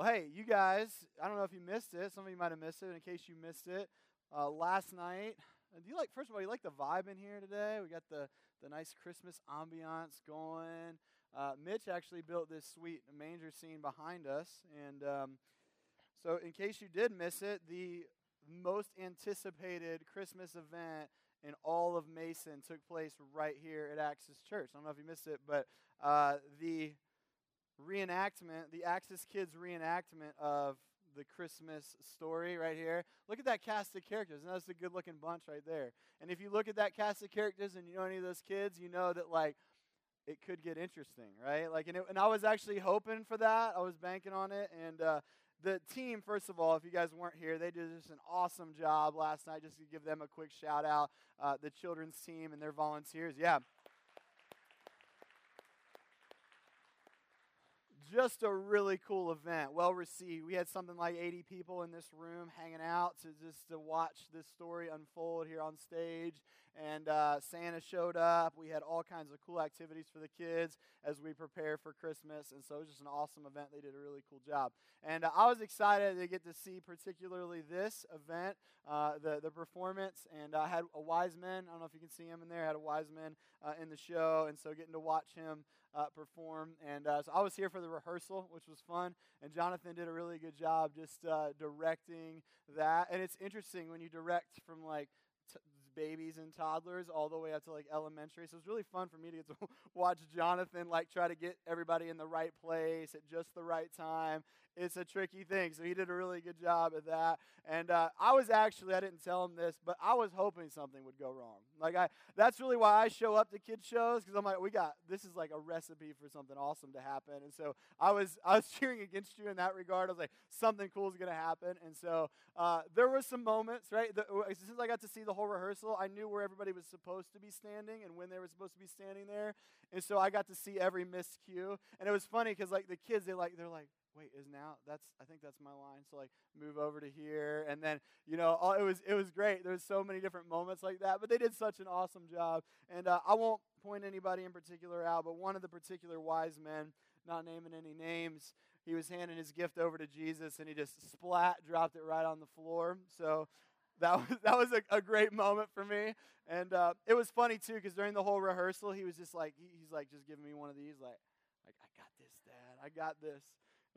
Well, hey, you guys, I don't know if you missed it. Some of you might have missed it. In case you missed it, uh, last night, uh, do you like, first of all, you like the vibe in here today? We got the, the nice Christmas ambiance going. Uh, Mitch actually built this sweet manger scene behind us. And um, so, in case you did miss it, the most anticipated Christmas event in all of Mason took place right here at Axis Church. I don't know if you missed it, but uh, the reenactment, the Axis Kids reenactment of the Christmas story right here. Look at that cast of characters. And that's a good looking bunch right there. And if you look at that cast of characters and you know any of those kids, you know that like it could get interesting, right? Like, and, it, and I was actually hoping for that. I was banking on it. And uh, the team, first of all, if you guys weren't here, they did just an awesome job last night. Just to give them a quick shout out, uh, the children's team and their volunteers. Yeah. Just a really cool event, well received. We had something like 80 people in this room hanging out to just to watch this story unfold here on stage. And uh, Santa showed up. We had all kinds of cool activities for the kids as we prepare for Christmas. And so it was just an awesome event. They did a really cool job. And uh, I was excited to get to see particularly this event, uh, the, the performance. And I had a wise man. I don't know if you can see him in there. I had a wise man uh, in the show. And so getting to watch him uh, perform. And uh, so I was here for the rehearsal, which was fun. And Jonathan did a really good job just uh, directing that. And it's interesting when you direct from like babies and toddlers all the way up to like elementary. So it was really fun for me to get to watch Jonathan like try to get everybody in the right place at just the right time. It's a tricky thing. So he did a really good job at that. And uh, I was actually, I didn't tell him this, but I was hoping something would go wrong. Like I, that's really why I show up to kid shows because I'm like, we got this is like a recipe for something awesome to happen. And so I was, I was cheering against you in that regard. I was like, something cool is going to happen. And so uh, there were some moments, right? The, since I got to see the whole rehearsal, I knew where everybody was supposed to be standing and when they were supposed to be standing there. And so I got to see every missed cue. And it was funny because like the kids, they like, they're like, wait is now that's i think that's my line so like move over to here and then you know all, it was it was great there's so many different moments like that but they did such an awesome job and uh, i won't point anybody in particular out but one of the particular wise men not naming any names he was handing his gift over to jesus and he just splat dropped it right on the floor so that was that was a, a great moment for me and uh, it was funny too because during the whole rehearsal he was just like he, he's like just giving me one of these like like i got this dad i got this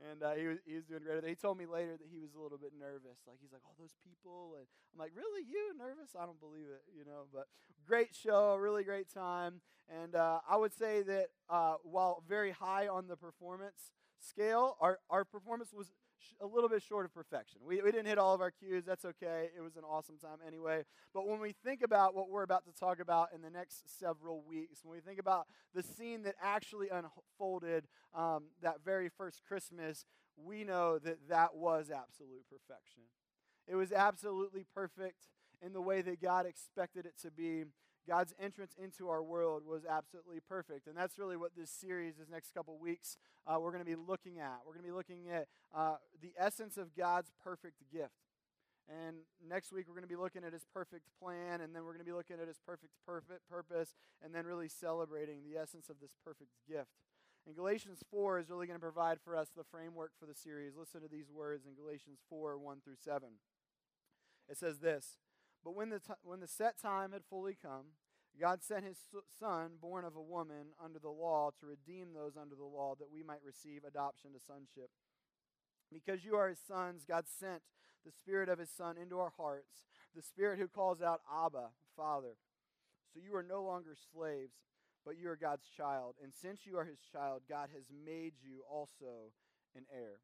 and uh, he was he was doing great. He told me later that he was a little bit nervous. Like he's like, all those people, and I'm like, really, you nervous? I don't believe it, you know. But great show, really great time, and uh, I would say that uh, while very high on the performance scale, our our performance was a little bit short of perfection. We, we didn't hit all of our cues. That's okay. It was an awesome time anyway. But when we think about what we're about to talk about in the next several weeks, when we think about the scene that actually unfolded um, that very first Christmas, we know that that was absolute perfection. It was absolutely perfect in the way that God expected it to be. God's entrance into our world was absolutely perfect. And that's really what this series, this next couple weeks, uh, we're going to be looking at. We're going to be looking at uh, the essence of God's perfect gift. And next week, we're going to be looking at his perfect plan, and then we're going to be looking at his perfect, perfect purpose, and then really celebrating the essence of this perfect gift. And Galatians 4 is really going to provide for us the framework for the series. Listen to these words in Galatians 4 1 through 7. It says this but when the, t- when the set time had fully come, God sent his son, born of a woman, under the law to redeem those under the law that we might receive adoption to sonship. Because you are his sons, God sent the Spirit of his Son into our hearts, the Spirit who calls out, Abba, Father. So you are no longer slaves, but you are God's child. And since you are his child, God has made you also an heir.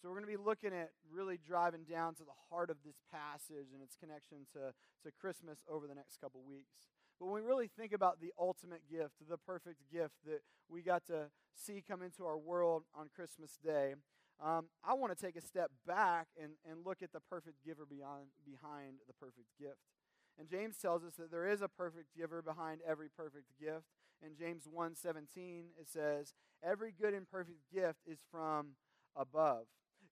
So we're going to be looking at really driving down to the heart of this passage and its connection to, to Christmas over the next couple weeks. But when we really think about the ultimate gift, the perfect gift that we got to see come into our world on Christmas Day, um, I want to take a step back and, and look at the perfect giver beyond, behind the perfect gift. And James tells us that there is a perfect giver behind every perfect gift. In James 1:17 it says, "Every good and perfect gift is from above,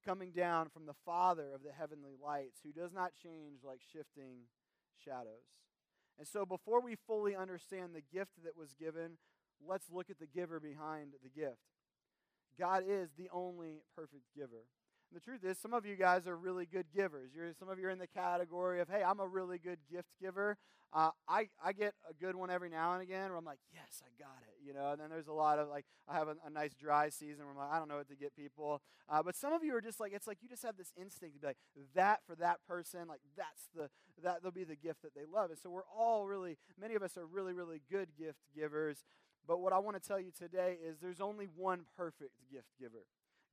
coming down from the Father of the heavenly lights, who does not change like shifting shadows. And so, before we fully understand the gift that was given, let's look at the giver behind the gift. God is the only perfect giver. The truth is, some of you guys are really good givers. You're, some of you are in the category of, hey, I'm a really good gift giver. Uh, I, I get a good one every now and again where I'm like, yes, I got it. You know, and then there's a lot of like, I have a, a nice dry season where I'm like, I don't know what to get people. Uh, but some of you are just like, it's like you just have this instinct to be like, that for that person, like that's the, that they'll be the gift that they love. And so we're all really, many of us are really, really good gift givers. But what I want to tell you today is there's only one perfect gift giver.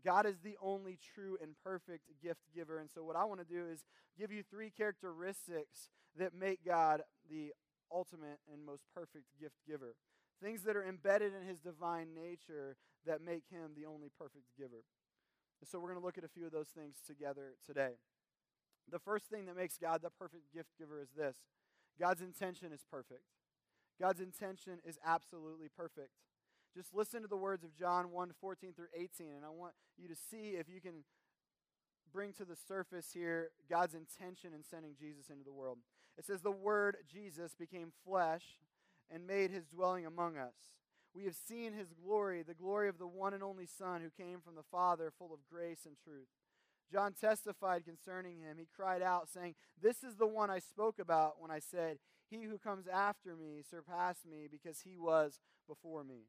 God is the only true and perfect gift giver. And so, what I want to do is give you three characteristics that make God the ultimate and most perfect gift giver. Things that are embedded in his divine nature that make him the only perfect giver. And so, we're going to look at a few of those things together today. The first thing that makes God the perfect gift giver is this God's intention is perfect. God's intention is absolutely perfect. Just listen to the words of John 1 14 through 18, and I want you to see if you can bring to the surface here God's intention in sending Jesus into the world. It says, The Word, Jesus, became flesh and made his dwelling among us. We have seen his glory, the glory of the one and only Son who came from the Father, full of grace and truth. John testified concerning him. He cried out, saying, This is the one I spoke about when I said, He who comes after me surpassed me because he was before me.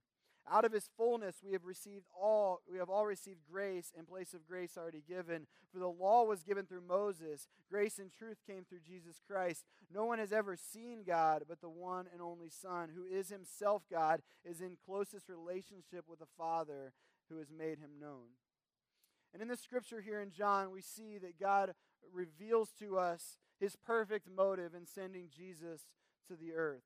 Out of his fullness we have received all we have all received grace in place of grace already given. For the law was given through Moses, grace and truth came through Jesus Christ. No one has ever seen God, but the one and only Son, who is himself God, is in closest relationship with the Father who has made him known. And in the scripture here in John, we see that God reveals to us his perfect motive in sending Jesus to the earth.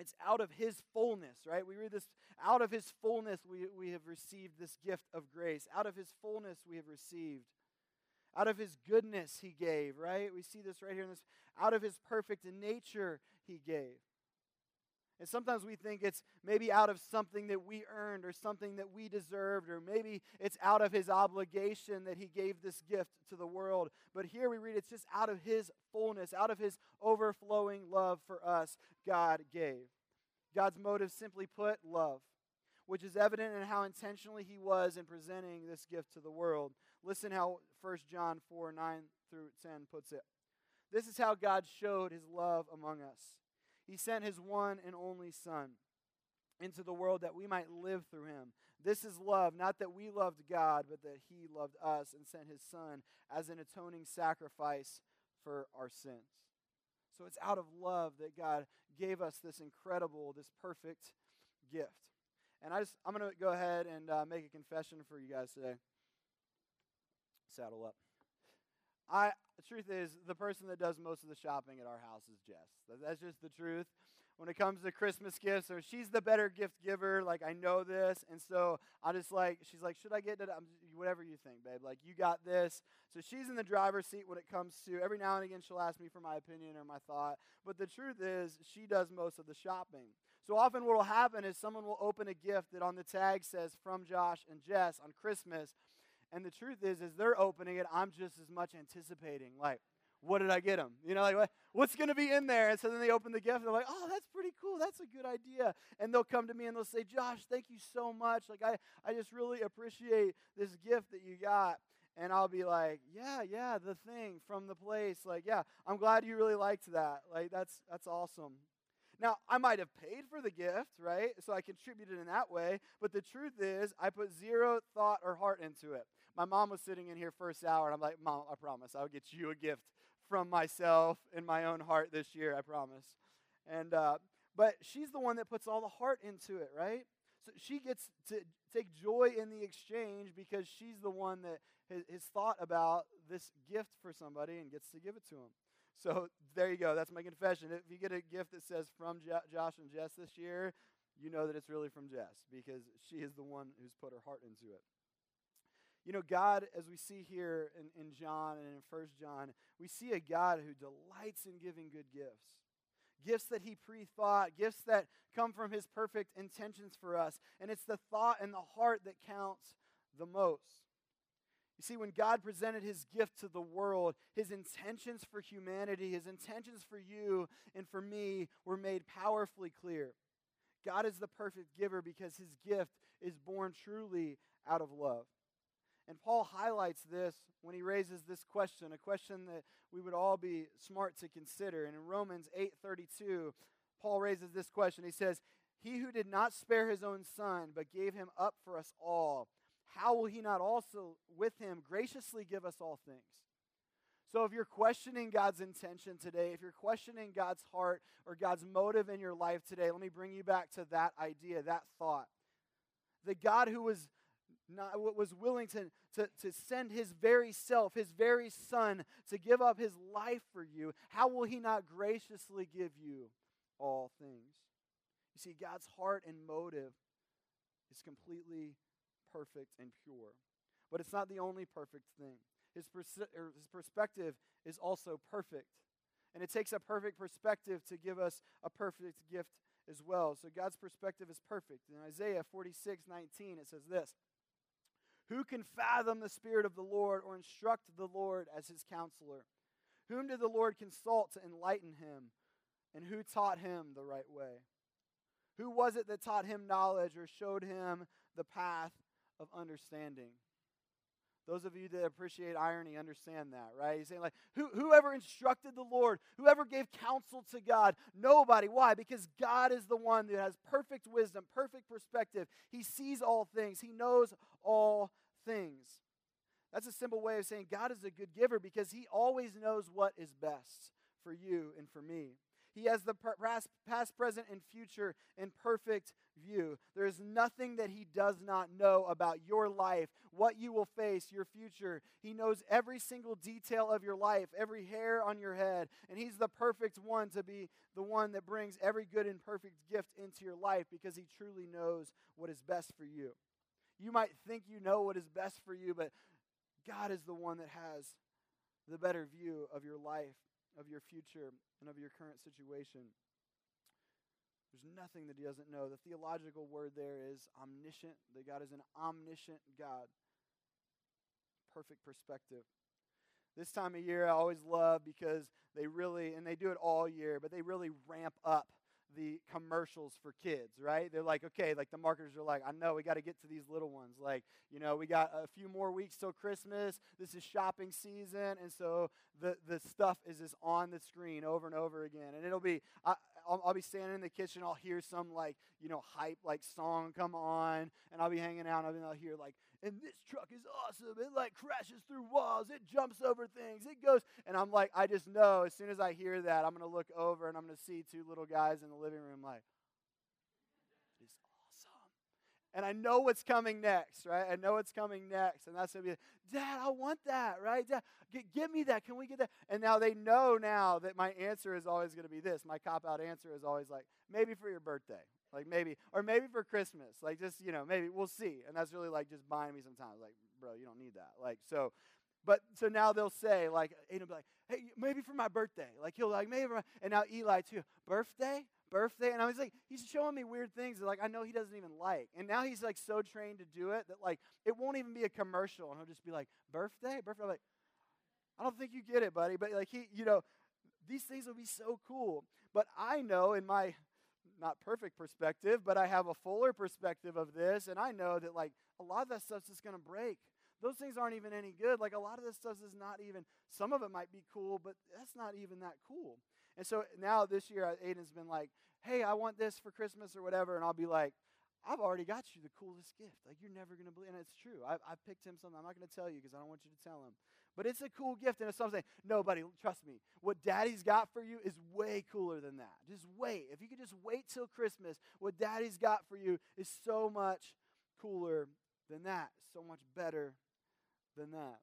It's out of his fullness, right? We read this out of his fullness, we, we have received this gift of grace. Out of his fullness, we have received. Out of his goodness, he gave, right? We see this right here in this. Out of his perfect nature, he gave. And sometimes we think it's maybe out of something that we earned or something that we deserved, or maybe it's out of his obligation that he gave this gift to the world. But here we read it's just out of his fullness, out of his overflowing love for us, God gave. God's motive, simply put, love, which is evident in how intentionally he was in presenting this gift to the world. Listen how 1 John 4 9 through 10 puts it. This is how God showed his love among us. He sent his one and only Son into the world that we might live through him. This is love, not that we loved God, but that he loved us and sent his Son as an atoning sacrifice for our sins. So it's out of love that God gave us this incredible, this perfect gift. And I just, I'm going to go ahead and uh, make a confession for you guys today. Saddle up. I, the truth is, the person that does most of the shopping at our house is Jess. That's just the truth. When it comes to Christmas gifts, or she's the better gift giver. Like I know this, and so I just like she's like, should I get it? Whatever you think, babe. Like you got this. So she's in the driver's seat when it comes to. Every now and again, she'll ask me for my opinion or my thought. But the truth is, she does most of the shopping. So often, what will happen is someone will open a gift that on the tag says from Josh and Jess on Christmas, and the truth is, as they're opening it, I'm just as much anticipating, like, what did I get them? You know, like, what, what's going to be in there? And so then they open the gift, and they're like, oh, that's pretty cool. That's a good idea. And they'll come to me and they'll say, Josh, thank you so much. Like, I, I just really appreciate this gift that you got. And I'll be like, yeah, yeah, the thing from the place. Like, yeah, I'm glad you really liked that. Like, that's, that's awesome. Now, I might have paid for the gift, right? So I contributed in that way. But the truth is, I put zero thought or heart into it. My mom was sitting in here first hour, and I'm like, Mom, I promise I'll get you a gift from myself in my own heart this year, I promise. And, uh, but she's the one that puts all the heart into it, right? So she gets to take joy in the exchange because she's the one that has, thought about this gift for somebody and gets to give it to them. So there you go. That's my confession. If you get a gift that says from jo- Josh and Jess this year, you know that it's really from Jess because she is the one who's put her heart into it. You know, God, as we see here in, in John and in First John, we see a God who delights in giving good gifts. Gifts that he pre thought, gifts that come from his perfect intentions for us. And it's the thought and the heart that counts the most. You see, when God presented his gift to the world, his intentions for humanity, his intentions for you and for me were made powerfully clear. God is the perfect giver because his gift is born truly out of love. And Paul highlights this when he raises this question, a question that we would all be smart to consider. And in Romans 8:32, Paul raises this question. He says, "He who did not spare his own son, but gave him up for us all, how will he not also with him graciously give us all things?" So if you're questioning God's intention today, if you're questioning God's heart or God's motive in your life today, let me bring you back to that idea, that thought. The God who was not, was willing to, to, to send his very self, his very son, to give up his life for you, how will he not graciously give you all things? You see, God's heart and motive is completely perfect and pure. But it's not the only perfect thing. His, pers- er, his perspective is also perfect. And it takes a perfect perspective to give us a perfect gift as well. So God's perspective is perfect. In Isaiah 46 19, it says this Who can fathom the Spirit of the Lord or instruct the Lord as his counselor? Whom did the Lord consult to enlighten him? And who taught him the right way? Who was it that taught him knowledge or showed him the path of understanding? Those of you that appreciate irony understand that, right? He's saying, like, who, whoever instructed the Lord, whoever gave counsel to God, nobody. Why? Because God is the one that has perfect wisdom, perfect perspective. He sees all things, He knows all things. That's a simple way of saying God is a good giver because He always knows what is best for you and for me. He has the past, present, and future in perfect view. There is nothing that He does not know about your life, what you will face, your future. He knows every single detail of your life, every hair on your head. And He's the perfect one to be the one that brings every good and perfect gift into your life because He truly knows what is best for you. You might think you know what is best for you, but God is the one that has the better view of your life, of your future, and of your current situation. There's nothing that he doesn't know. The theological word there is omniscient, that God is an omniscient God. Perfect perspective. This time of year, I always love because they really, and they do it all year, but they really ramp up the commercials for kids, right? They're like, okay, like the marketers are like, I know we got to get to these little ones. Like, you know, we got a few more weeks till Christmas. This is shopping season, and so the the stuff is just on the screen over and over again. And it'll be, I, I'll, I'll, be standing in the kitchen. I'll hear some like, you know, hype like song come on, and I'll be hanging out, and I'll hear like and this truck is awesome. It like crashes through walls, it jumps over things, it goes. And I'm like, I just know as soon as I hear that, I'm going to look over and I'm going to see two little guys in the living room, like. And I know what's coming next, right? I know what's coming next. And that's going to be, Dad, I want that, right? Dad, get, give me that. Can we get that? And now they know now that my answer is always going to be this. My cop out answer is always like, maybe for your birthday. Like maybe, or maybe for Christmas. Like just, you know, maybe we'll see. And that's really like just buying me sometimes. Like, bro, you don't need that. Like, so, but so now they'll say, like, Aiden will be like, hey, maybe for my birthday. Like, he'll like, maybe and now Eli too, birthday? Birthday? And I was like, he's showing me weird things that, like, I know he doesn't even like. And now he's like so trained to do it that, like, it won't even be a commercial. And he'll just be like, birthday? Birthday? I'm like, I don't think you get it, buddy. But like, he, you know, these things will be so cool. But I know in my not perfect perspective, but I have a fuller perspective of this, and I know that like a lot of that stuff's just gonna break. Those things aren't even any good. Like a lot of this stuff is not even. Some of it might be cool, but that's not even that cool. And so now this year, uh, Aiden's been like, "Hey, I want this for Christmas or whatever," and I'll be like, I've already got you the coolest gift. Like, you're never going to believe. And it's true. I, I picked him something. I'm not going to tell you because I don't want you to tell him. But it's a cool gift. And it's something, nobody, trust me, what daddy's got for you is way cooler than that. Just wait. If you could just wait till Christmas, what daddy's got for you is so much cooler than that, so much better than that.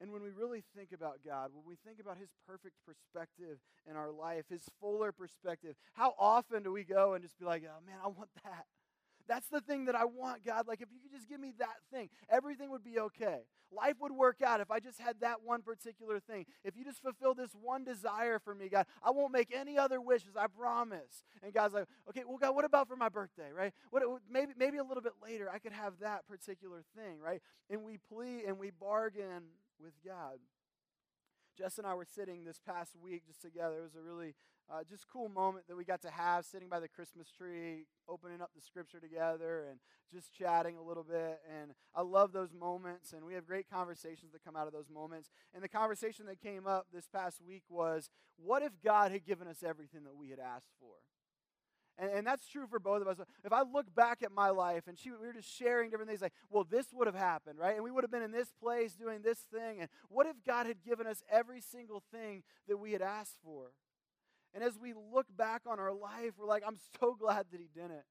And when we really think about God, when we think about His perfect perspective in our life, His fuller perspective, how often do we go and just be like, oh man, I want that? That's the thing that I want, God. Like, if you could just give me that thing, everything would be okay. Life would work out if I just had that one particular thing. If you just fulfill this one desire for me, God, I won't make any other wishes, I promise. And God's like, okay, well, God, what about for my birthday, right? What, maybe, maybe a little bit later, I could have that particular thing, right? And we plea and we bargain with God. Jess and I were sitting this past week just together. It was a really uh, just cool moment that we got to have sitting by the Christmas tree, opening up the scripture together, and just chatting a little bit. And I love those moments, and we have great conversations that come out of those moments. And the conversation that came up this past week was what if God had given us everything that we had asked for? And, and that's true for both of us. If I look back at my life and she, we were just sharing different things like, well, this would have happened, right? And we would have been in this place doing this thing. And what if God had given us every single thing that we had asked for? And as we look back on our life, we're like, I'm so glad that He didn't.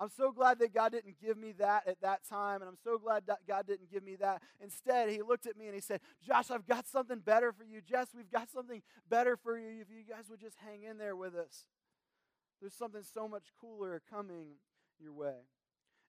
I'm so glad that God didn't give me that at that time, and I'm so glad that God didn't give me that. Instead, He looked at me and He said, Josh, I've got something better for you. Jess, we've got something better for you if you guys would just hang in there with us. There's something so much cooler coming your way.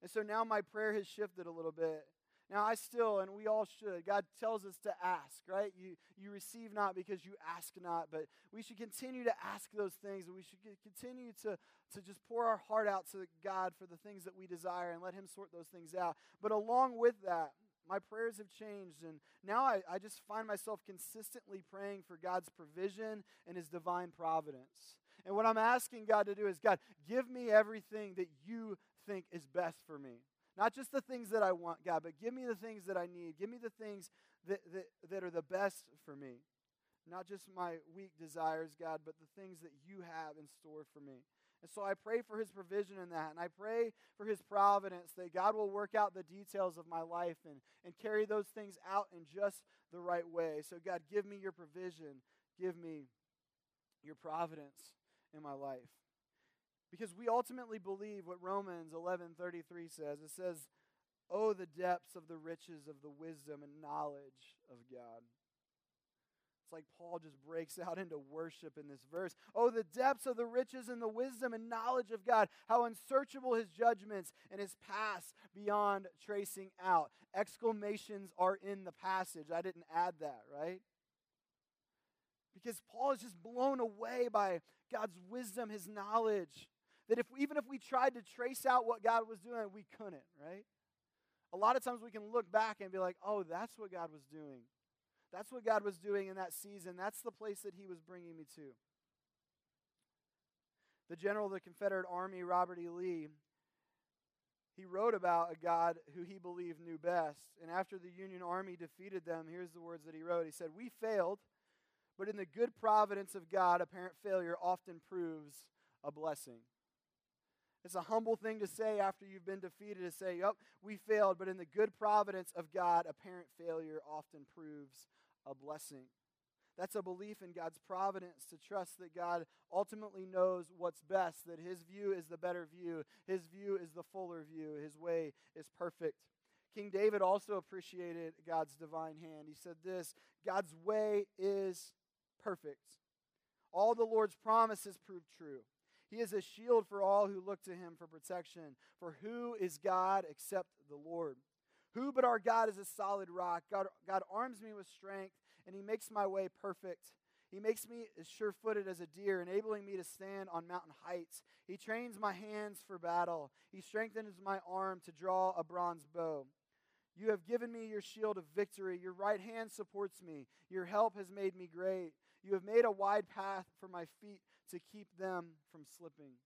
And so now my prayer has shifted a little bit. Now I still, and we all should, God tells us to ask, right? You, you receive not because you ask not, but we should continue to ask those things, and we should continue to, to just pour our heart out to God for the things that we desire and let Him sort those things out. But along with that, my prayers have changed, and now I, I just find myself consistently praying for God's provision and His divine providence. And what I'm asking God to do is, God, give me everything that you think is best for me. Not just the things that I want, God, but give me the things that I need. Give me the things that, that, that are the best for me. Not just my weak desires, God, but the things that you have in store for me. And so I pray for his provision in that. And I pray for his providence that God will work out the details of my life and, and carry those things out in just the right way. So, God, give me your provision. Give me your providence in my life. Because we ultimately believe what Romans 11:33 says. It says, "Oh the depths of the riches of the wisdom and knowledge of God." It's like Paul just breaks out into worship in this verse. Oh, the depths of the riches and the wisdom and knowledge of God. How unsearchable his judgments and his past beyond tracing out. Exclamations are in the passage. I didn't add that, right? Because Paul is just blown away by God's wisdom, his knowledge. That if even if we tried to trace out what God was doing, we couldn't, right? A lot of times we can look back and be like, oh, that's what God was doing. That's what God was doing in that season. That's the place that he was bringing me to. The general of the Confederate Army, Robert E. Lee, he wrote about a God who he believed knew best. And after the Union Army defeated them, here's the words that he wrote. He said, We failed but in the good providence of God, apparent failure often proves a blessing. It's a humble thing to say after you've been defeated to say, Yep, we failed, but in the good providence of God, apparent failure often proves a blessing. That's a belief in God's providence to trust that God ultimately knows what's best, that His view is the better view, His view is the fuller view, His way is perfect. King David also appreciated God's divine hand. He said this God's way is perfect. All the Lord's promises prove true. He is a shield for all who look to him for protection. For who is God except the Lord? Who but our God is a solid rock? God, God arms me with strength, and he makes my way perfect. He makes me as sure footed as a deer, enabling me to stand on mountain heights. He trains my hands for battle. He strengthens my arm to draw a bronze bow. You have given me your shield of victory. Your right hand supports me. Your help has made me great. You have made a wide path for my feet to keep them from slipping.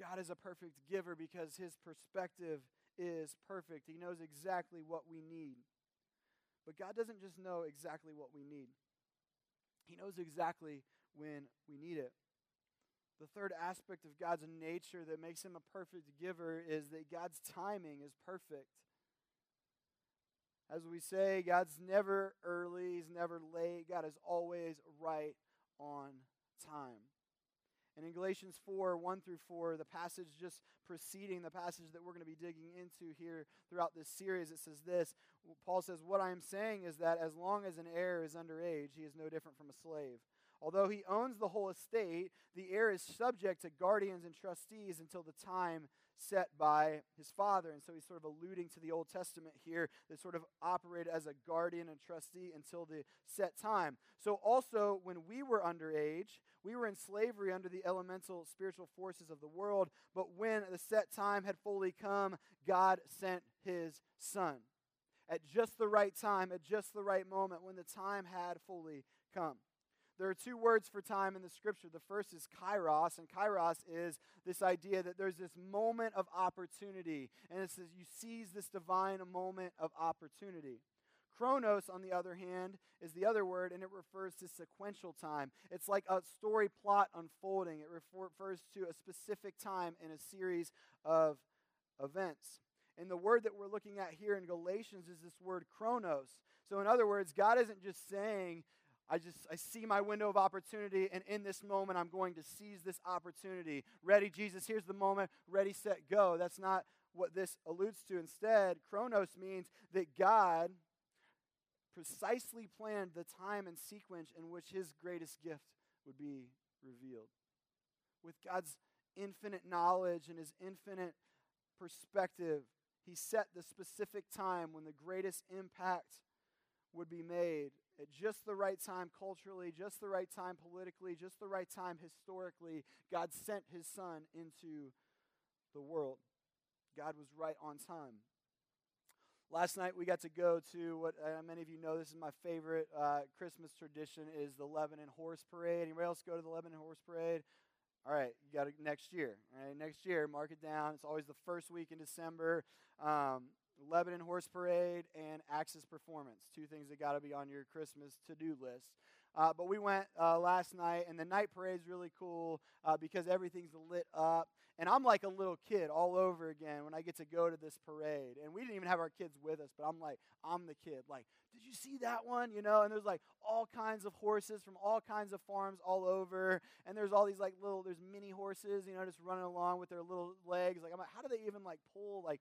God is a perfect giver because his perspective is perfect. He knows exactly what we need. But God doesn't just know exactly what we need, He knows exactly when we need it. The third aspect of God's nature that makes him a perfect giver is that God's timing is perfect. As we say, God's never early, He's never late. God is always right on time. And in Galatians 4 1 through 4, the passage just preceding the passage that we're going to be digging into here throughout this series, it says this Paul says, What I am saying is that as long as an heir is underage, he is no different from a slave. Although he owns the whole estate, the heir is subject to guardians and trustees until the time set by his father. And so he's sort of alluding to the Old Testament here that sort of operated as a guardian and trustee until the set time. So also, when we were underage, we were in slavery under the elemental spiritual forces of the world. But when the set time had fully come, God sent his son at just the right time, at just the right moment, when the time had fully come. There are two words for time in the scripture. The first is kairos, and kairos is this idea that there's this moment of opportunity, and it says you seize this divine moment of opportunity. Chronos, on the other hand, is the other word, and it refers to sequential time. It's like a story plot unfolding, it refers to a specific time in a series of events. And the word that we're looking at here in Galatians is this word chronos. So, in other words, God isn't just saying, I just I see my window of opportunity, and in this moment I'm going to seize this opportunity. Ready, Jesus, here's the moment, ready, set, go. That's not what this alludes to. Instead, chronos means that God precisely planned the time and sequence in which his greatest gift would be revealed. With God's infinite knowledge and his infinite perspective, he set the specific time when the greatest impact would be made at just the right time culturally, just the right time politically, just the right time historically. God sent his son into the world. God was right on time. Last night we got to go to what uh, many of you know. This is my favorite uh, Christmas tradition: is the Lebanon Horse Parade. Anybody else go to the Lebanon Horse Parade? All right, you got it next year. All right, next year, mark it down. It's always the first week in December. Um, Lebanon Horse Parade and Axis Performance, two things that got to be on your Christmas to-do list. Uh, but we went uh, last night, and the night parade is really cool uh, because everything's lit up. And I'm like a little kid all over again when I get to go to this parade. And we didn't even have our kids with us, but I'm like, I'm the kid. Like, did you see that one? You know, and there's like all kinds of horses from all kinds of farms all over. And there's all these like little, there's mini horses, you know, just running along with their little legs. Like, I'm like, how do they even like pull like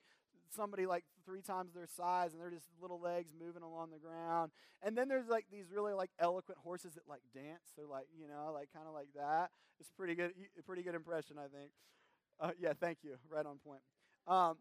somebody like three times their size and they're just little legs moving along the ground. And then there's like these really like eloquent horses that like dance. They're like, you know, like kind of like that. It's pretty good, pretty good impression, I think. Uh, yeah, thank you. Right on point. Um,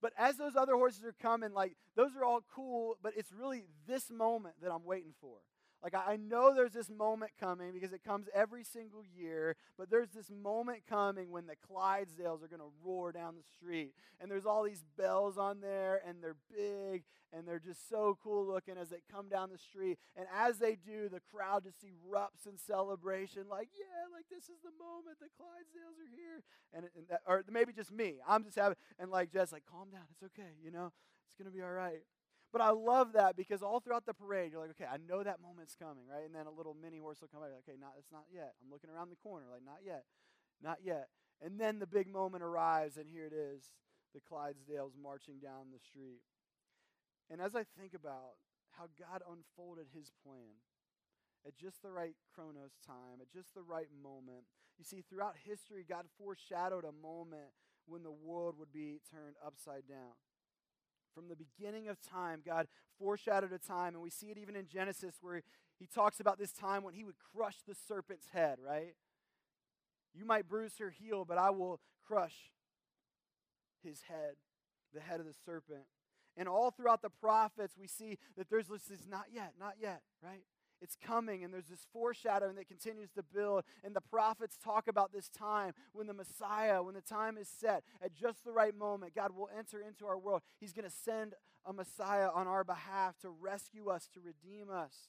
but as those other horses are coming, like those are all cool, but it's really this moment that I'm waiting for. Like, I know there's this moment coming because it comes every single year, but there's this moment coming when the Clydesdales are going to roar down the street. And there's all these bells on there, and they're big, and they're just so cool looking as they come down the street. And as they do, the crowd just erupts in celebration, like, yeah, like this is the moment the Clydesdales are here. And, and that, or maybe just me. I'm just having, and like, Jess, like, calm down. It's okay, you know? It's going to be all right. But I love that because all throughout the parade, you're like, okay, I know that moment's coming, right? And then a little mini horse will come by, like, okay, not, it's not yet. I'm looking around the corner, like, not yet, not yet. And then the big moment arrives, and here it is the Clydesdales marching down the street. And as I think about how God unfolded his plan at just the right chronos time, at just the right moment, you see, throughout history, God foreshadowed a moment when the world would be turned upside down. From the beginning of time, God foreshadowed a time, and we see it even in Genesis where he talks about this time when he would crush the serpent's head, right? You might bruise her heel, but I will crush his head, the head of the serpent. And all throughout the prophets, we see that there's this "Is not yet, not yet, right? It's coming, and there's this foreshadowing that continues to build. And the prophets talk about this time when the Messiah, when the time is set, at just the right moment, God will enter into our world. He's going to send a Messiah on our behalf to rescue us, to redeem us,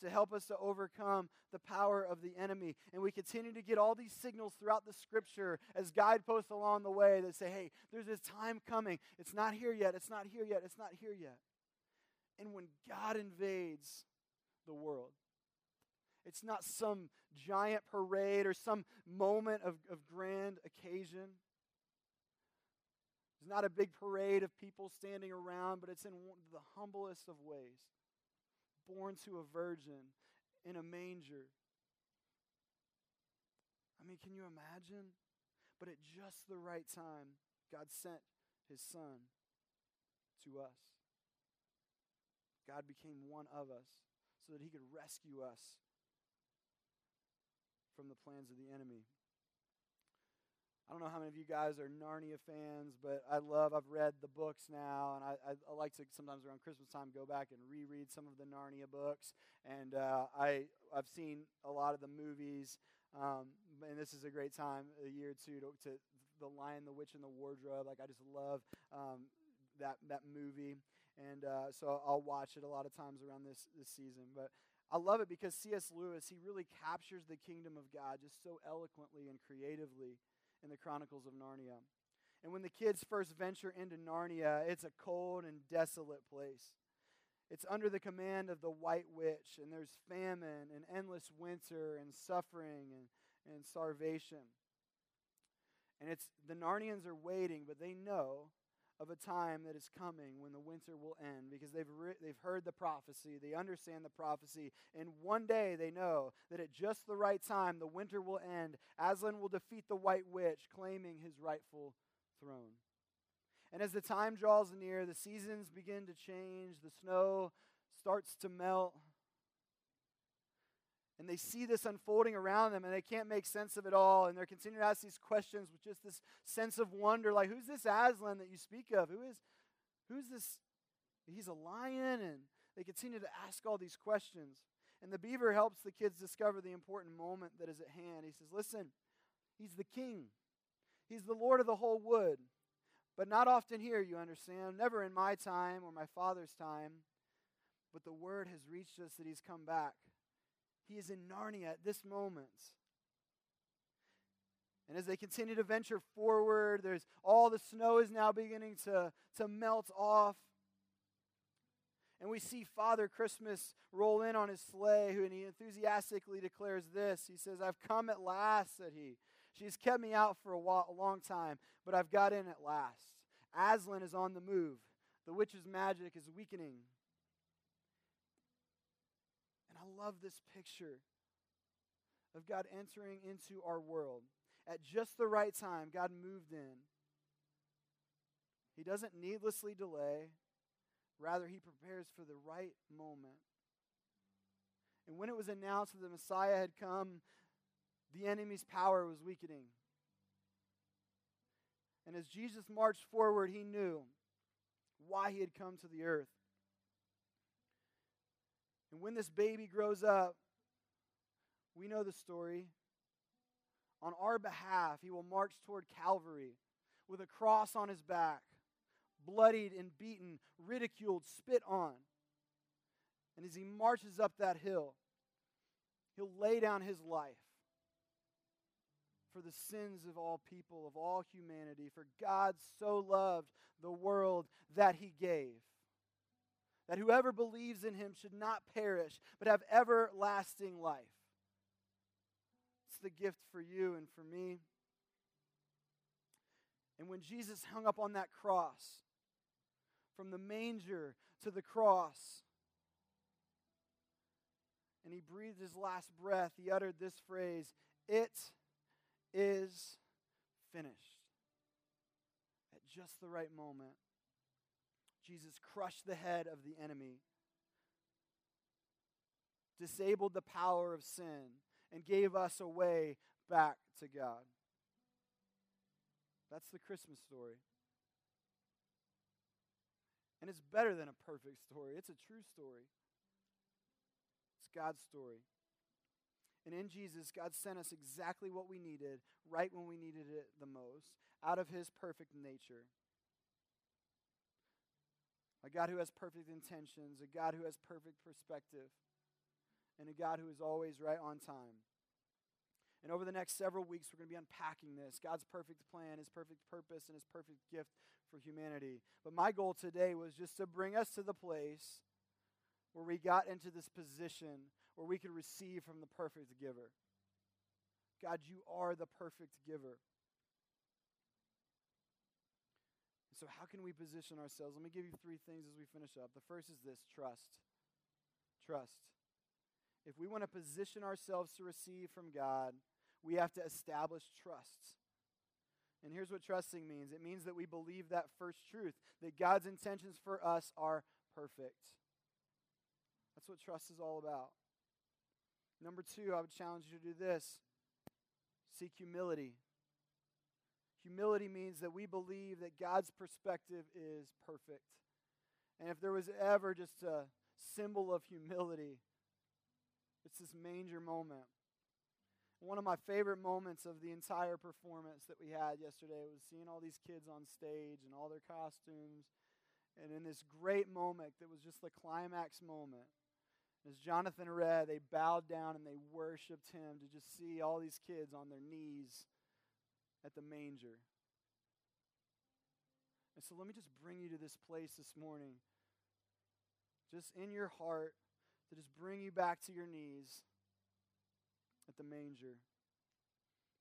to help us to overcome the power of the enemy. And we continue to get all these signals throughout the scripture as guideposts along the way that say, hey, there's this time coming. It's not here yet. It's not here yet. It's not here yet. And when God invades, the world. It's not some giant parade or some moment of, of grand occasion. It's not a big parade of people standing around, but it's in the humblest of ways. Born to a virgin in a manger. I mean, can you imagine? But at just the right time, God sent his son to us. God became one of us so that he could rescue us from the plans of the enemy. I don't know how many of you guys are Narnia fans, but I love, I've read the books now, and I, I, like to sometimes around Christmas time go back and reread some of the Narnia books. And uh, I, I've seen a lot of the movies, um, and this is a great time, a year or two, to, to The Lion, the Witch, and the Wardrobe. Like, I just love um, that, that movie. And uh, so I'll watch it a lot of times around this this season. But I love it because C.S. Lewis he really captures the kingdom of God just so eloquently and creatively in the Chronicles of Narnia. And when the kids first venture into Narnia, it's a cold and desolate place. It's under the command of the White Witch, and there's famine and endless winter and suffering and, and starvation. And it's the Narnians are waiting, but they know of a time that is coming when the winter will end because they've, re- they've heard the prophecy, they understand the prophecy, and one day they know that at just the right time the winter will end. Aslan will defeat the White Witch, claiming his rightful throne. And as the time draws near, the seasons begin to change, the snow starts to melt. And they see this unfolding around them and they can't make sense of it all. And they're continuing to ask these questions with just this sense of wonder like, who's this Aslan that you speak of? Who is, who's this? He's a lion. And they continue to ask all these questions. And the beaver helps the kids discover the important moment that is at hand. He says, Listen, he's the king, he's the Lord of the whole wood. But not often here, you understand. Never in my time or my father's time. But the word has reached us that he's come back. He is in Narnia at this moment. And as they continue to venture forward, there's all the snow is now beginning to, to melt off. And we see Father Christmas roll in on his sleigh, and he enthusiastically declares this. He says, I've come at last, said he. She's kept me out for a, while, a long time, but I've got in at last. Aslan is on the move. The witch's magic is weakening. I love this picture of God entering into our world. At just the right time, God moved in. He doesn't needlessly delay, rather, He prepares for the right moment. And when it was announced that the Messiah had come, the enemy's power was weakening. And as Jesus marched forward, he knew why he had come to the earth. When this baby grows up, we know the story. On our behalf, he will march toward Calvary with a cross on his back, bloodied and beaten, ridiculed, spit on. And as he marches up that hill, he'll lay down his life for the sins of all people, of all humanity. For God so loved the world that he gave. That whoever believes in him should not perish, but have everlasting life. It's the gift for you and for me. And when Jesus hung up on that cross, from the manger to the cross, and he breathed his last breath, he uttered this phrase It is finished. At just the right moment, Jesus crushed the head of the enemy, disabled the power of sin, and gave us a way back to God. That's the Christmas story. And it's better than a perfect story, it's a true story. It's God's story. And in Jesus, God sent us exactly what we needed, right when we needed it the most, out of His perfect nature. A God who has perfect intentions, a God who has perfect perspective, and a God who is always right on time. And over the next several weeks, we're going to be unpacking this God's perfect plan, His perfect purpose, and His perfect gift for humanity. But my goal today was just to bring us to the place where we got into this position where we could receive from the perfect giver. God, you are the perfect giver. So, how can we position ourselves? Let me give you three things as we finish up. The first is this trust. Trust. If we want to position ourselves to receive from God, we have to establish trust. And here's what trusting means it means that we believe that first truth, that God's intentions for us are perfect. That's what trust is all about. Number two, I would challenge you to do this seek humility. Humility means that we believe that God's perspective is perfect. And if there was ever just a symbol of humility, it's this manger moment. One of my favorite moments of the entire performance that we had yesterday was seeing all these kids on stage and all their costumes And in this great moment that was just the climax moment, as Jonathan read, they bowed down and they worshiped him to just see all these kids on their knees at the manger. And so let me just bring you to this place this morning, just in your heart, to just bring you back to your knees at the manger,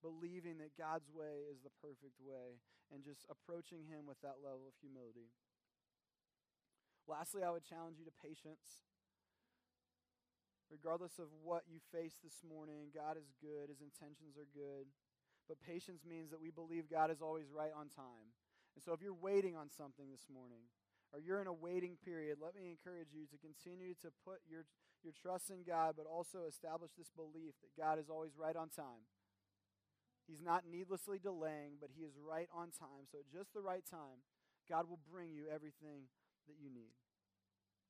believing that God's way is the perfect way, and just approaching Him with that level of humility. Lastly, I would challenge you to patience. Regardless of what you face this morning, God is good, His intentions are good. But patience means that we believe God is always right on time. And so if you're waiting on something this morning, or you're in a waiting period, let me encourage you to continue to put your, your trust in God, but also establish this belief that God is always right on time. He's not needlessly delaying, but He is right on time. So at just the right time, God will bring you everything that you need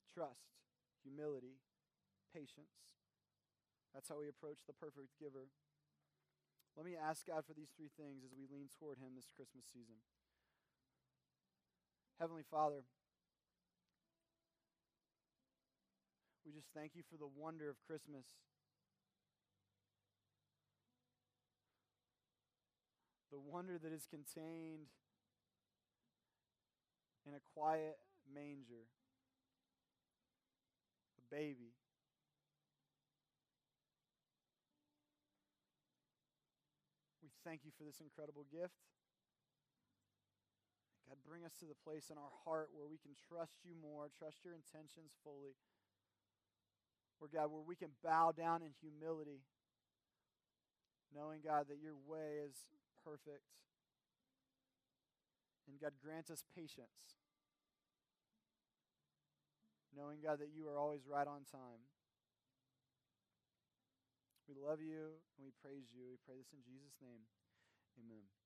trust, humility, patience. That's how we approach the perfect giver. Let me ask God for these three things as we lean toward Him this Christmas season. Heavenly Father, we just thank you for the wonder of Christmas. The wonder that is contained in a quiet manger, a baby. Thank you for this incredible gift. God, bring us to the place in our heart where we can trust you more, trust your intentions fully. Where, God, where we can bow down in humility, knowing, God, that your way is perfect. And, God, grant us patience, knowing, God, that you are always right on time. We love you and we praise you. We pray this in Jesus' name. Amen.